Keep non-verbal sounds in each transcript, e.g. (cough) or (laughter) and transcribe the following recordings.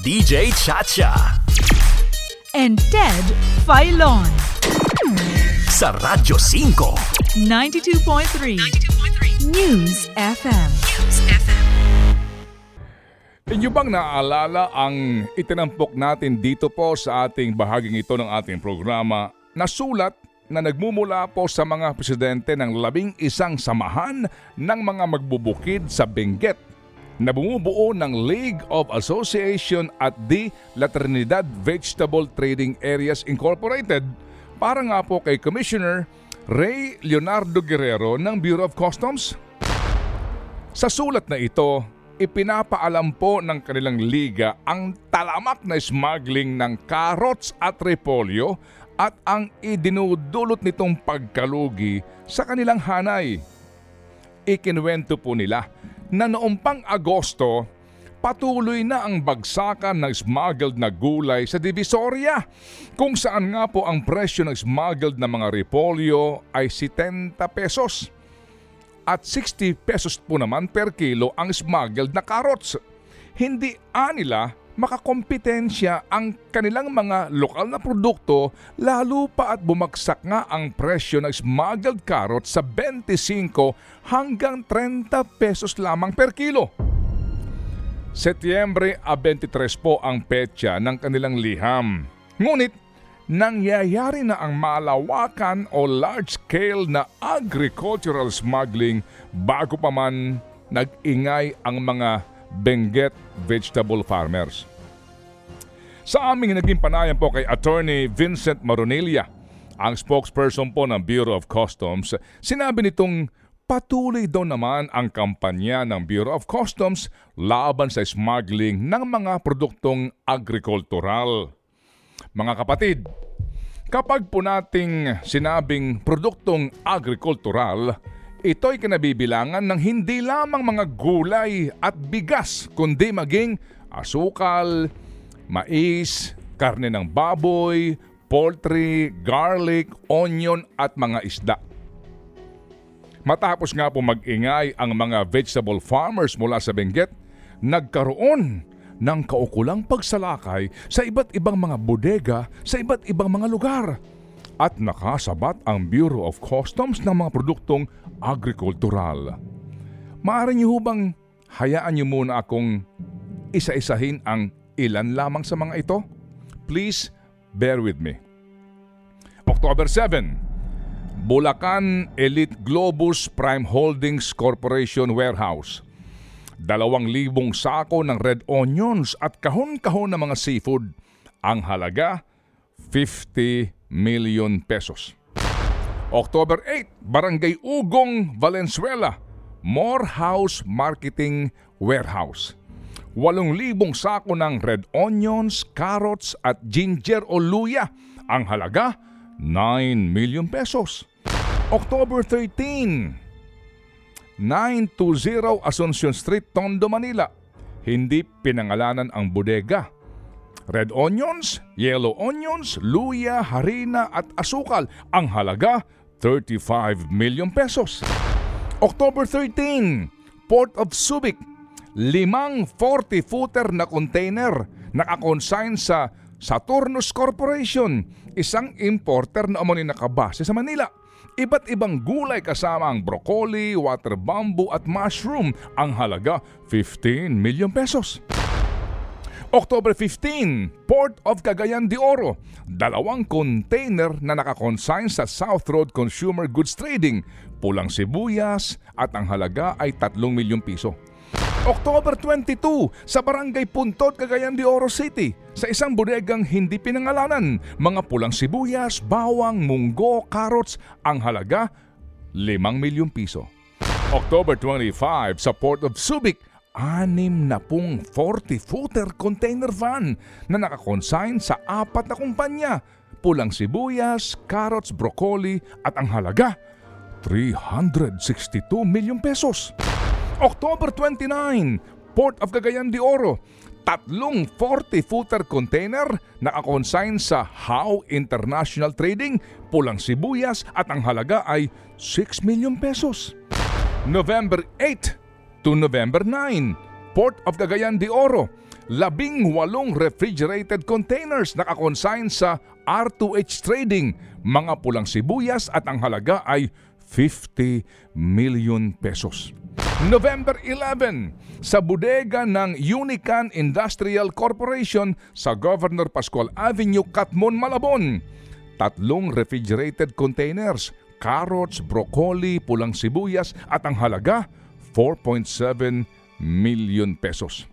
DJ Chacha. and Ted Filon. Sa Radyo 5. 92.3 News FM. Inyo bang naaalala ang itinampok natin dito po sa ating bahaging ito ng ating programa na sulat na nagmumula po sa mga presidente ng labing isang samahan ng mga magbubukid sa Benguet na bumubuo ng League of Association at the La Trinidad Vegetable Trading Areas Incorporated para nga po kay Commissioner Ray Leonardo Guerrero ng Bureau of Customs. Sa sulat na ito, ipinapaalam po ng kanilang liga ang talamak na smuggling ng carrots at repolyo at ang idinudulot nitong pagkalugi sa kanilang hanay. Ikinuwento po nila na noong pang Agosto, patuloy na ang bagsakan ng smuggled na gulay sa Divisoria kung saan nga po ang presyo ng smuggled na mga repolyo ay 70 pesos at 60 pesos po naman per kilo ang smuggled na carrots. Hindi anila makakompetensya ang kanilang mga lokal na produkto lalo pa at bumagsak nga ang presyo ng smuggled carrots sa 25 hanggang 30 pesos lamang per kilo. Setyembre a 23 po ang petsa ng kanilang liham. Ngunit nangyayari na ang malawakan o large-scale na agricultural smuggling bago pa man nag-ingay ang mga Benguet vegetable farmers. Sa aming naging panayan po kay Attorney Vincent Maronilla, ang spokesperson po ng Bureau of Customs, sinabi nitong patuloy daw naman ang kampanya ng Bureau of Customs laban sa smuggling ng mga produktong agrikultural. Mga kapatid, kapag po nating sinabing produktong agrikultural, ito'y kinabibilangan ng hindi lamang mga gulay at bigas, kundi maging asukal, mais, karne ng baboy, poultry, garlic, onion at mga isda. Matapos nga po mag-ingay ang mga vegetable farmers mula sa Benguet, nagkaroon ng kaukulang pagsalakay sa iba't ibang mga bodega sa iba't ibang mga lugar. At nakasabat ang Bureau of Customs ng mga produktong agrikultural. Maaari niyo bang hayaan niyo muna akong isa-isahin ang ilan lamang sa mga ito? Please bear with me. October 7, Bulacan Elite Globus Prime Holdings Corporation Warehouse. Dalawang libong sako ng red onions at kahon-kahon ng mga seafood. Ang halaga, 50 million pesos. October 8, Barangay Ugong, Valenzuela, Morehouse Marketing Warehouse. 8,000 sako ng red onions, carrots at ginger o luya. Ang halaga, 9 million pesos. October 13, 920 Asuncion Street, Tondo, Manila. Hindi pinangalanan ang bodega. Red onions, yellow onions, luya, harina at asukal. Ang halaga, 35 million pesos. October 13, Port of Subic. Limang 40-footer na container nakakonsign sa Saturnus Corporation, isang importer na umano'y nakabase sa Manila. Iba't ibang gulay kasama ang broccoli, water bamboo at mushroom. Ang halaga, 15 million pesos. October 15, Port of Cagayan de Oro. Dalawang container na nakakonsign sa South Road Consumer Goods Trading. Pulang sibuyas at ang halaga ay 3 milyong piso. October 22, sa Barangay Puntot, Cagayan de Oro City, sa isang bodegang hindi pinangalanan, mga pulang sibuyas, bawang, munggo, carrots, ang halaga 5 milyong piso. October 25, sa Port of Subic, anim na pong 40-footer container van na nakakonsign sa apat na kumpanya, pulang sibuyas, carrots, broccoli at ang halaga 362 milyong pesos. October 29, Port of Cagayan de Oro, tatlong 40-footer container na consign sa How International Trading, pulang sibuyas at ang halaga ay 6 million pesos. November 8 to November 9, Port of Cagayan de Oro, labing walong refrigerated containers nakakonsign sa R2H Trading, mga pulang sibuyas at ang halaga ay 50 million pesos. November 11, sa bodega ng Unican Industrial Corporation sa Governor Pascual Avenue, Katmon, Malabon. Tatlong refrigerated containers, carrots, broccoli, pulang sibuyas at ang halaga 4.7 million pesos.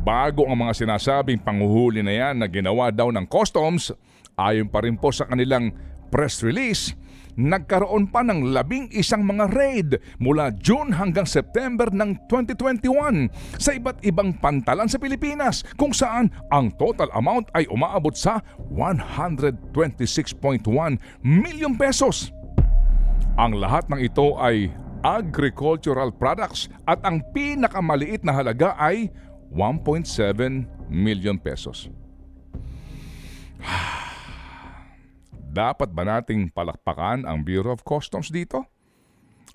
Bago ang mga sinasabing panguhuli na yan na ginawa daw ng customs, ayon pa rin po sa kanilang press release, nagkaroon pa ng labing isang mga raid mula June hanggang September ng 2021 sa iba't ibang pantalan sa Pilipinas kung saan ang total amount ay umaabot sa 126.1 million pesos. Ang lahat ng ito ay agricultural products at ang pinakamaliit na halaga ay 1.7 million pesos. (sighs) Dapat ba nating palakpakan ang Bureau of Customs dito?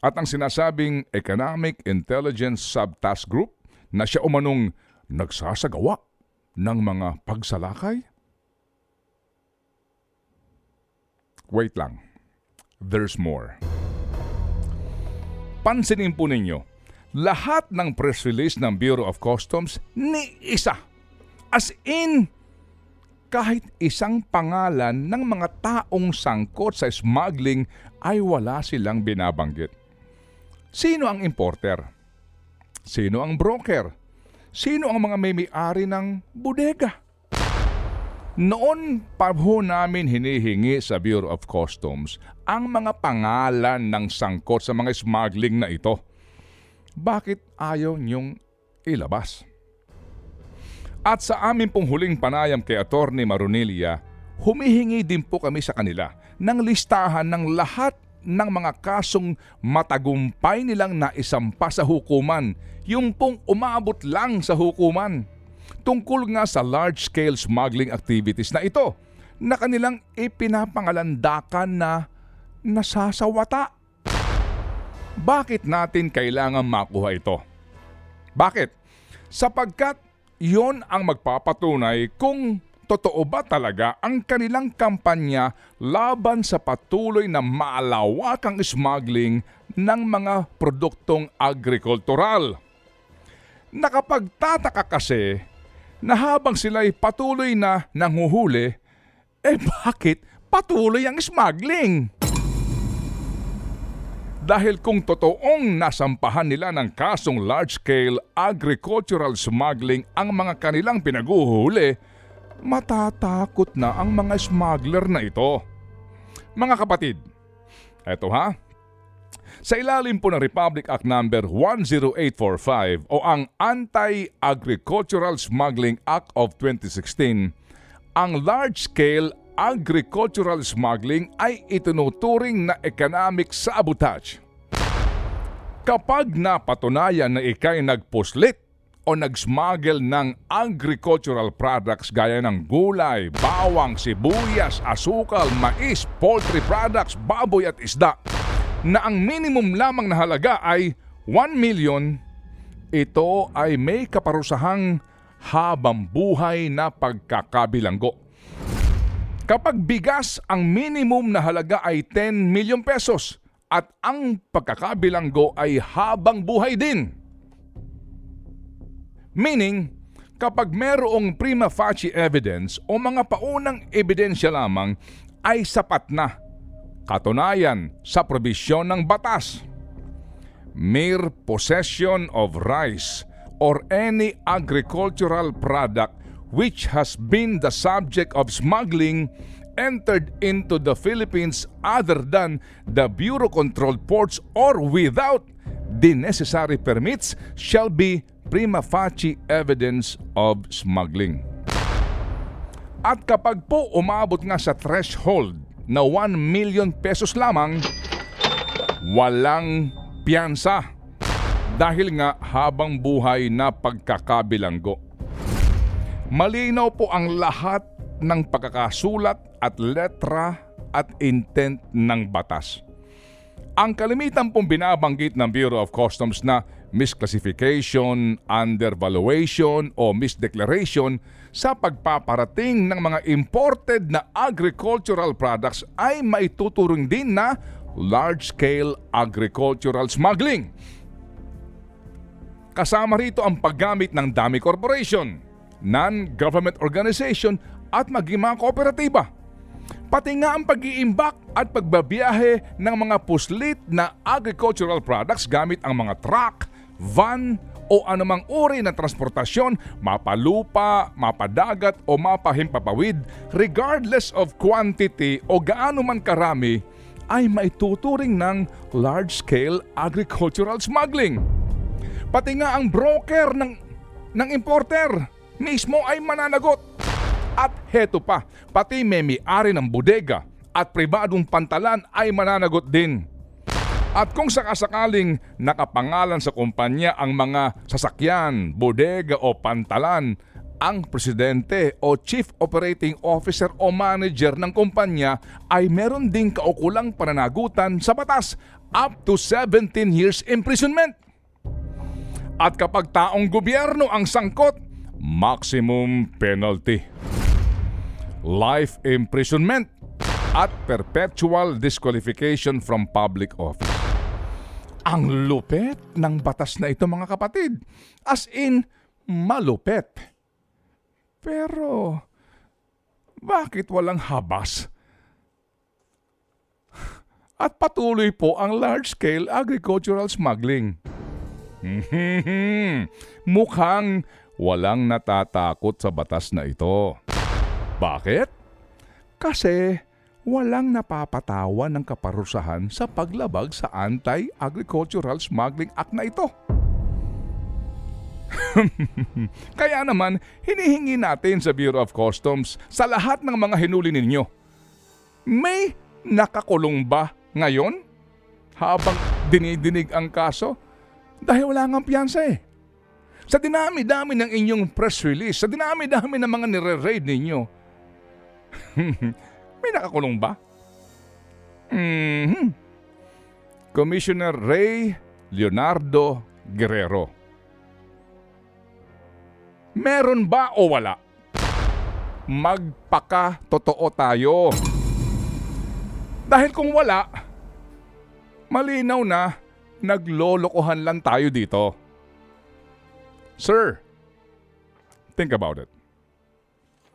At ang sinasabing Economic Intelligence Subtask Group na siya umanong nagsasagawa ng mga pagsalakay? Wait lang. There's more. Pansinin po ninyo, lahat ng press release ng Bureau of Customs ni isa. As in, kahit isang pangalan ng mga taong sangkot sa smuggling ay wala silang binabanggit. Sino ang importer? Sino ang broker? Sino ang mga may-ari ng bodega? Noon pa ho namin hinihingi sa Bureau of Customs ang mga pangalan ng sangkot sa mga smuggling na ito. Bakit ayaw niyong ilabas? At sa amin pong huling panayam kay Attorney Marunilia, humihingi din po kami sa kanila ng listahan ng lahat ng mga kasong matagumpay nilang naisampa sa hukuman, yung pong umabot lang sa hukuman tungkol nga sa large-scale smuggling activities na ito na kanilang ipinapangalandakan na nasasawata. Bakit natin kailangan makuha ito? Bakit? Sapagkat yon ang magpapatunay kung totoo ba talaga ang kanilang kampanya laban sa patuloy na malawakang smuggling ng mga produktong agrikultural. Nakapagtataka kasi na habang sila'y patuloy na nanguhuli, eh bakit patuloy ang smuggling? Dahil kung totoong nasampahan nila ng kasong large-scale agricultural smuggling ang mga kanilang pinaguhuli, matatakot na ang mga smuggler na ito. Mga kapatid, eto ha, sa ilalim po ng Republic Act No. 10845 o ang Anti-Agricultural Smuggling Act of 2016, ang large-scale agricultural smuggling ay itinuturing na economic sabotage. Kapag napatunayan na ikay nagpuslit o nag-smuggle ng agricultural products gaya ng gulay, bawang, sibuyas, asukal, mais, poultry products, baboy at isda, na ang minimum lamang na halaga ay 1 million, ito ay may kaparusahang habang buhay na pagkakabilanggo. Kapag bigas ang minimum na halaga ay 10 million pesos at ang pagkakabilanggo ay habang buhay din. Meaning, kapag merong prima facie evidence o mga paunang ebidensya lamang ay sapat na Katunayan sa probisyon ng batas. Mere possession of rice or any agricultural product which has been the subject of smuggling entered into the Philippines other than the Bureau-controlled ports or without the necessary permits shall be prima facie evidence of smuggling. At kapag po umabot nga sa threshold na 1 million pesos lamang, walang piyansa dahil nga habang buhay na pagkakabilanggo. Malinaw po ang lahat ng pagkakasulat at letra at intent ng batas. Ang kalimitan pong binabanggit ng Bureau of Customs na misclassification, undervaluation o misdeclaration sa pagpaparating ng mga imported na agricultural products ay maituturing din na large-scale agricultural smuggling. Kasama rito ang paggamit ng dami corporation, non-government organization at maging mga kooperatiba. Pati nga ang pag-iimbak at pagbabiyahe ng mga puslit na agricultural products gamit ang mga truck, van o anumang uri ng transportasyon, mapalupa, mapadagat o mapahimpapawid, regardless of quantity o gaano man karami, ay maituturing ng large-scale agricultural smuggling. Pati nga ang broker ng, ng importer mismo ay mananagot. At heto pa, pati may may-ari ng bodega at pribadong pantalan ay mananagot din. At kung sakasakaling nakapangalan sa kumpanya ang mga sasakyan, bodega o pantalan, ang presidente o chief operating officer o manager ng kumpanya ay meron ding kaukulang pananagutan sa batas up to 17 years imprisonment. At kapag taong gobyerno ang sangkot, maximum penalty. Life imprisonment at perpetual disqualification from public office. Ang lupet ng batas na ito mga kapatid. As in, malupet. Pero, bakit walang habas? At patuloy po ang large-scale agricultural smuggling. (laughs) Mukhang walang natatakot sa batas na ito. Bakit? Kasi walang napapatawan ng kaparusahan sa paglabag sa Anti-Agricultural Smuggling Act na ito. (laughs) Kaya naman, hinihingi natin sa Bureau of Customs sa lahat ng mga hinuli ninyo. May nakakulong ba ngayon habang dinidinig ang kaso? Dahil wala nga piyansa eh. Sa dinami-dami ng inyong press release, sa dinami-dami ng mga nire-raid ninyo, (laughs) nakakulong ba? Mhm. Commissioner Ray Leonardo Guerrero. Meron ba o wala? Magpaka totoo tayo. Dahil kung wala, malinaw na naglolokohan lang tayo dito. Sir, think about it.